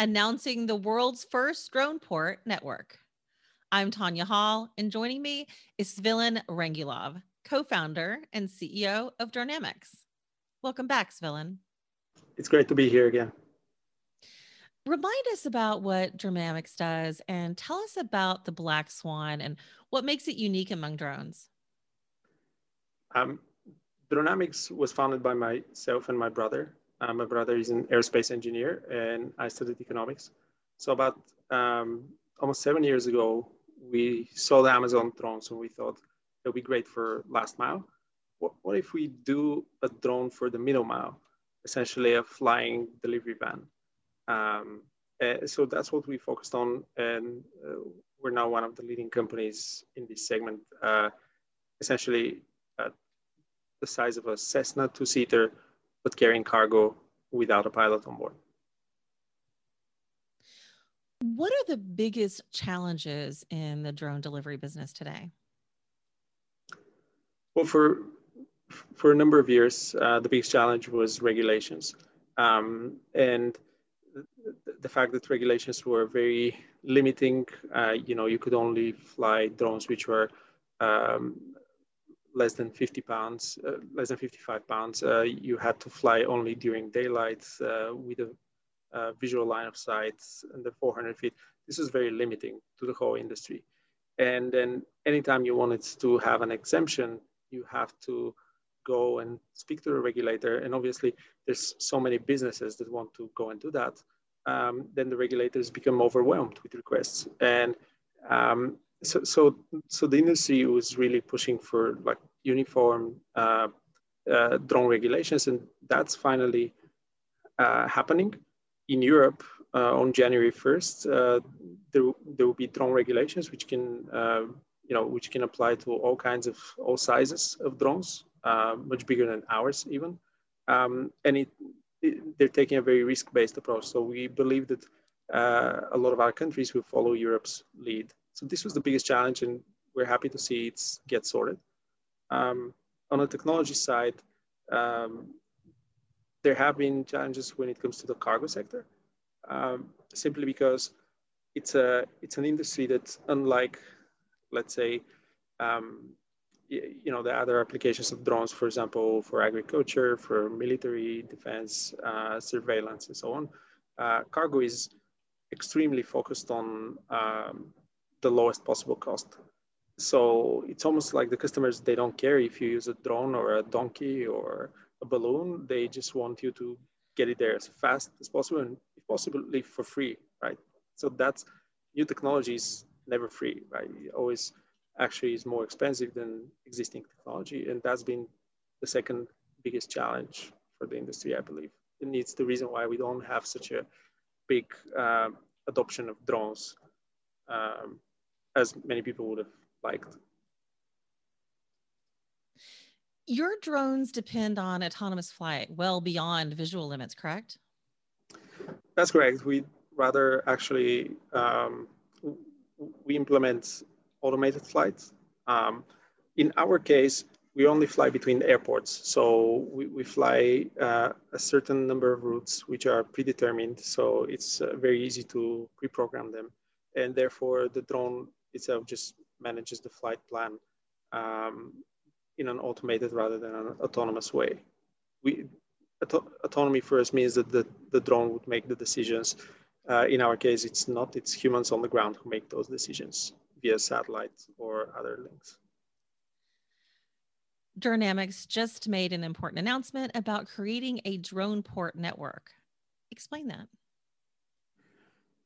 announcing the world's first drone port network. I'm Tanya Hall, and joining me is Svilen Rangelov, co founder and CEO of Dronamics. Welcome back, Svilen. It's great to be here again. Remind us about what Dronamics does and tell us about the Black Swan and what makes it unique among drones. Um, Dronamics was founded by myself and my brother. Uh, my brother is an aerospace engineer and I studied economics. So about um, almost seven years ago, we saw the Amazon drones and we thought it would be great for last mile. What, what if we do a drone for the middle mile, essentially a flying delivery van? Um, so that's what we focused on, and uh, we're now one of the leading companies in this segment. Uh, essentially, uh, the size of a Cessna two-seater, but carrying cargo without a pilot on board. What are the biggest challenges in the drone delivery business today? Well, for for a number of years, uh, the biggest challenge was regulations, um, and the, the, fact that regulations were very limiting. Uh, you know, you could only fly drones which were um, less than 50 pounds, uh, less than 55 pounds. Uh, you had to fly only during daylight uh, with a uh, visual line of sight under 400 feet. This is very limiting to the whole industry. And then anytime you wanted to have an exemption, you have to go and speak to the regulator. And obviously there's so many businesses that want to go and do that. Um, then the regulators become overwhelmed with requests. And um, so, so, so the industry was really pushing for like uniform uh, uh, drone regulations. And that's finally uh, happening in Europe, uh, on January 1st, uh, there, there will be drone regulations which can, uh, you know, which can apply to all kinds of, all sizes of drones, much bigger than ours even. Um, and it, it, they're taking a very risk-based approach. So we believe that a lot of our countries will follow Europe's lead. So this was the biggest challenge and we're happy to see it get sorted. Um, on the technology side, um, there have been challenges when it comes to the cargo sector, um, simply because it's a it's an industry that, unlike, let's say, um, you know, the other applications of drones, for example, for agriculture, for military defense, uh, surveillance, and so on, uh, cargo is extremely focused on um, the lowest possible cost. So it's almost like the customers, they don't care if you use a drone or a donkey or a balloon. They just want you to get it there as fast as possible and if possibly for free, right? So that's new technology is never free, right? It always actually is more expensive than existing technology. And that's been the second biggest challenge for the industry, I believe. And it's the reason why we don't have such a big uh, adoption of drones um, as many people would have liked your drones depend on autonomous flight well beyond visual limits, correct? That's correct. We rather actually um, we implement automated flights. Um, in our case, we only fly between airports. So we, we fly uh, a certain number of routes which are predetermined. So it's uh, very easy to pre-program them. And therefore the drone itself just manages the flight plan. Um, in an automated rather than an autonomous way. We, auto autonomy for us means that the, the drone would make the decisions. Uh, in our case, it's not, it's humans on the ground who make those decisions via satellite or other links. Dronamics just made an important announcement about creating a drone port network. Explain that.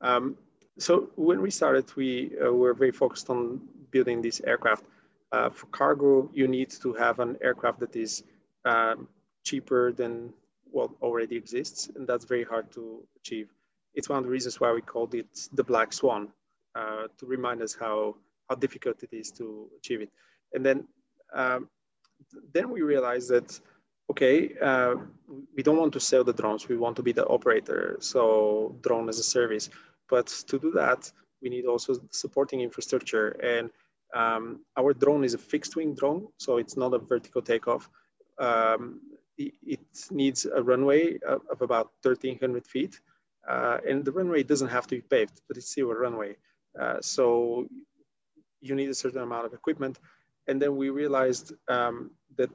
Um, so when we started, we uh, were very focused on building this aircraft uh, for cargo, you need to have an aircraft that is um, cheaper than what already exists, and that's very hard to achieve. It's one of the reasons why we called it the black swan, uh, to remind us how, how difficult it is to achieve it. And then, um, then we realized that, okay, uh, we don't want to sell the drones, we want to be the operator, so drone as a service. But to do that, we need also supporting infrastructure. And um, our drone is a fixed wing drone, so it's not a vertical takeoff. Um, it, needs a runway of, of, about 1300 feet. Uh, and the runway doesn't have to be paved, but it's still a runway. Uh, so you need a certain amount of equipment. And then we realized um, that,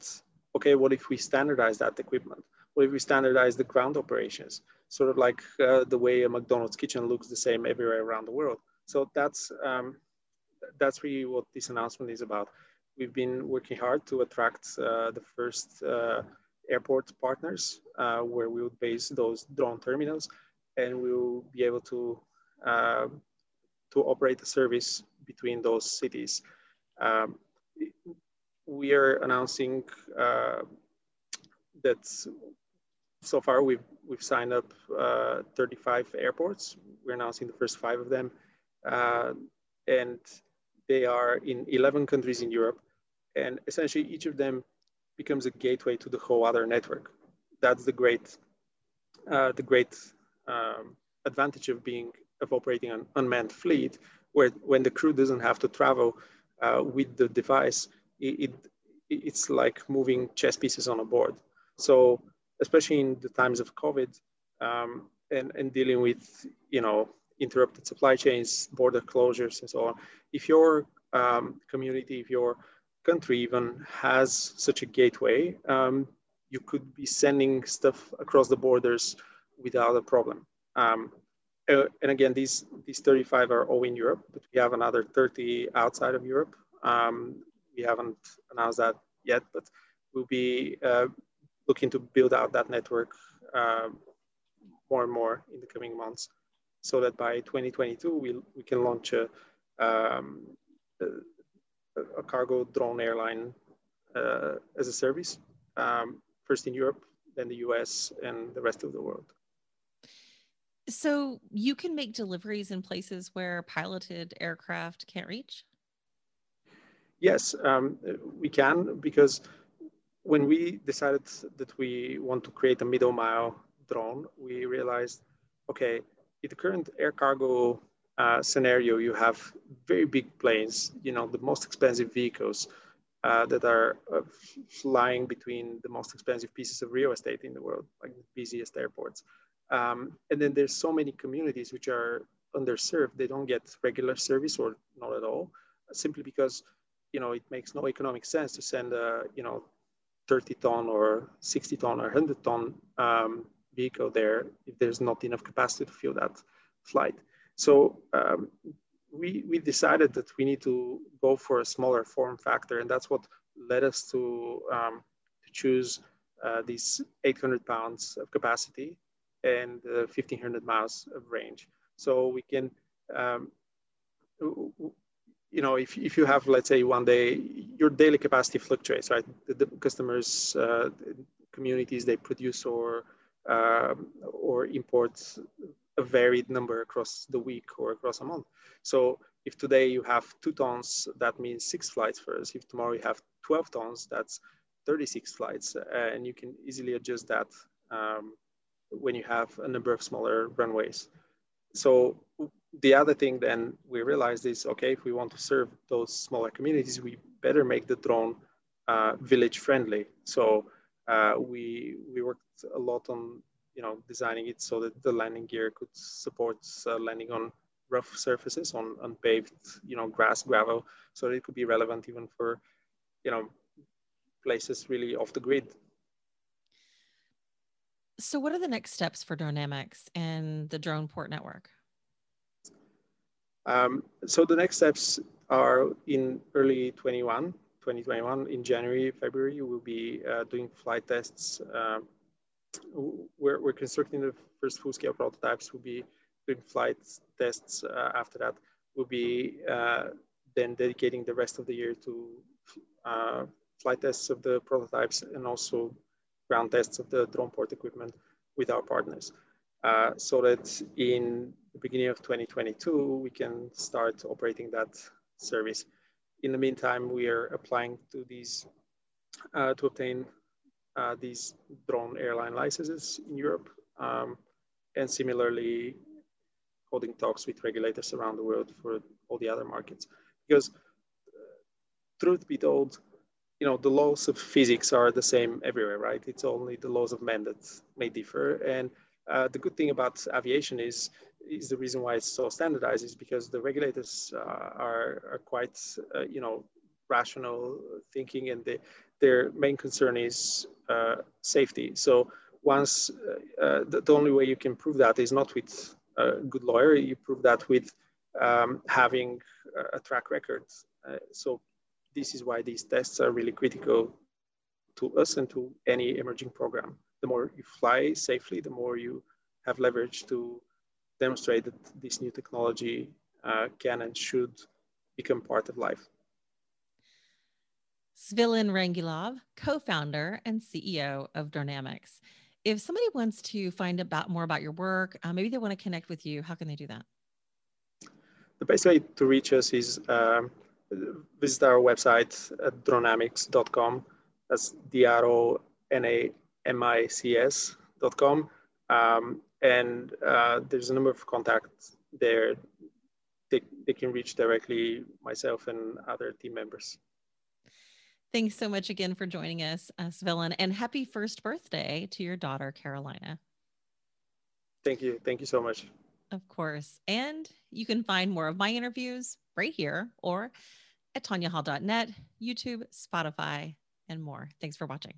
okay, what if we standardize that equipment? What if we standardize the ground operations? Sort of like uh, the way a McDonald's kitchen looks the same everywhere around the world. So that's, um, that's really what this announcement is about. We've been working hard to attract uh, the first uh, airport partners uh, where we would base those drone terminals and we will be able to uh, to operate the service between those cities. Um, we are announcing uh, that so far we've we've signed up uh, 35 airports. We're announcing the first five of them, uh, and they are in 11 countries in Europe. And essentially, each of them becomes a gateway to the whole other network. That's the great uh, the great um, advantage of being of operating an unmanned fleet, where when the crew doesn't have to travel uh, with the device, it, it, it's like moving chess pieces on a board. So especially in the times of COVID um, and, and dealing with you know interrupted supply chains, border closures, and so on. If your um, community, if your country even has such a gateway, um, you could be sending stuff across the borders without a problem. Um, uh, and again, these, these 35 are all in Europe, but we have another 30 outside of Europe. Um, we haven't announced that yet, but we'll be uh, looking to build out that network uh, more and more in the coming months so that by 2022, we, we can launch a, um, a, a, cargo drone airline uh, as a service, um, first in Europe, then the US, and the rest of the world. So you can make deliveries in places where piloted aircraft can't reach? Yes, um, we can because when we decided that we want to create a middle mile drone, we realized, okay, in the current air cargo uh, scenario, you have very big planes, you know, the most expensive vehicles uh, that are uh, flying between the most expensive pieces of real estate in the world, like the busiest airports. Um, and then there's so many communities which are underserved. They don't get regular service or not at all, simply because you know it makes no economic sense to send a you know 30 ton or 60 ton or 100 ton um, vehicle there if there's not enough capacity to fill that flight. So um, we, we decided that we need to go for a smaller form factor, and that's what led us to, um, to choose uh, these 800 pounds of capacity and uh, 1500 miles of range. So we can, um, you know, if, if you have, let's say one day, your daily capacity fluctuates, right? The, the customers, uh, communities, they produce or, um, or import a varied number across the week or across a month. So if today you have two tons, that means six flights for us. If tomorrow you have 12 tons, that's 36 flights. Uh, and you can easily adjust that um, when you have a number of smaller runways. So the other thing then we realized is, okay, if we want to serve those smaller communities, we better make the drone uh, village friendly. So uh, we, we worked a lot on, you know, designing it so that the landing gear could support uh, landing on rough surfaces, on unpaved, you know, grass, gravel, so it could be relevant even for, you know, places really off the grid. So, what are the next steps for Dronamics and the drone port network? Um, so, the next steps are in early 21, 2021, in January, February, we'll be uh, doing flight tests. Uh, we're, we're constructing the first full scale prototypes. We'll be doing flight tests uh, after that. We'll be uh, then dedicating the rest of the year to uh, flight tests of the prototypes and also ground tests of the drone port equipment with our partners. Uh, so that in the beginning of 2022, we can start operating that service. In the meantime, we are applying to these, uh, to obtain uh, these drone airline licenses in Europe, um, and similarly holding talks with regulators around the world for all the other markets. Because uh, truth be told, you know, the laws of physics are the same everywhere, right? It's only the laws of man that may differ. And uh, the good thing about aviation is is the reason why it's so standardized is because the regulators uh, are are quite uh, you know rational thinking and they, their main concern is uh, safety. So once uh, the, the, only way you can prove that is not with a good lawyer, you prove that with um, having a track record. so this is why these tests are really critical to us and to any emerging program. The more you fly safely, the more you have leverage to demonstrate that this new technology uh, can and should become part of life. Svilen Rangelov, co-founder and CEO of Dronamics. If somebody wants to find out more about your work, uh, maybe they want to connect with you, how can they do that? The best way to reach us is um, visit our website at dronamics.com. That's D-R-O-N-A-M-I-C-S.com. Um, and uh, there's a number of contacts there. They, they can reach directly myself and other team members. Thanks so much again for joining us, uh, and happy first birthday to your daughter, Carolina. Thank you. Thank you so much. Of course. And you can find more of my interviews right here or at tanyahall.net, YouTube, Spotify, and more. Thanks for watching.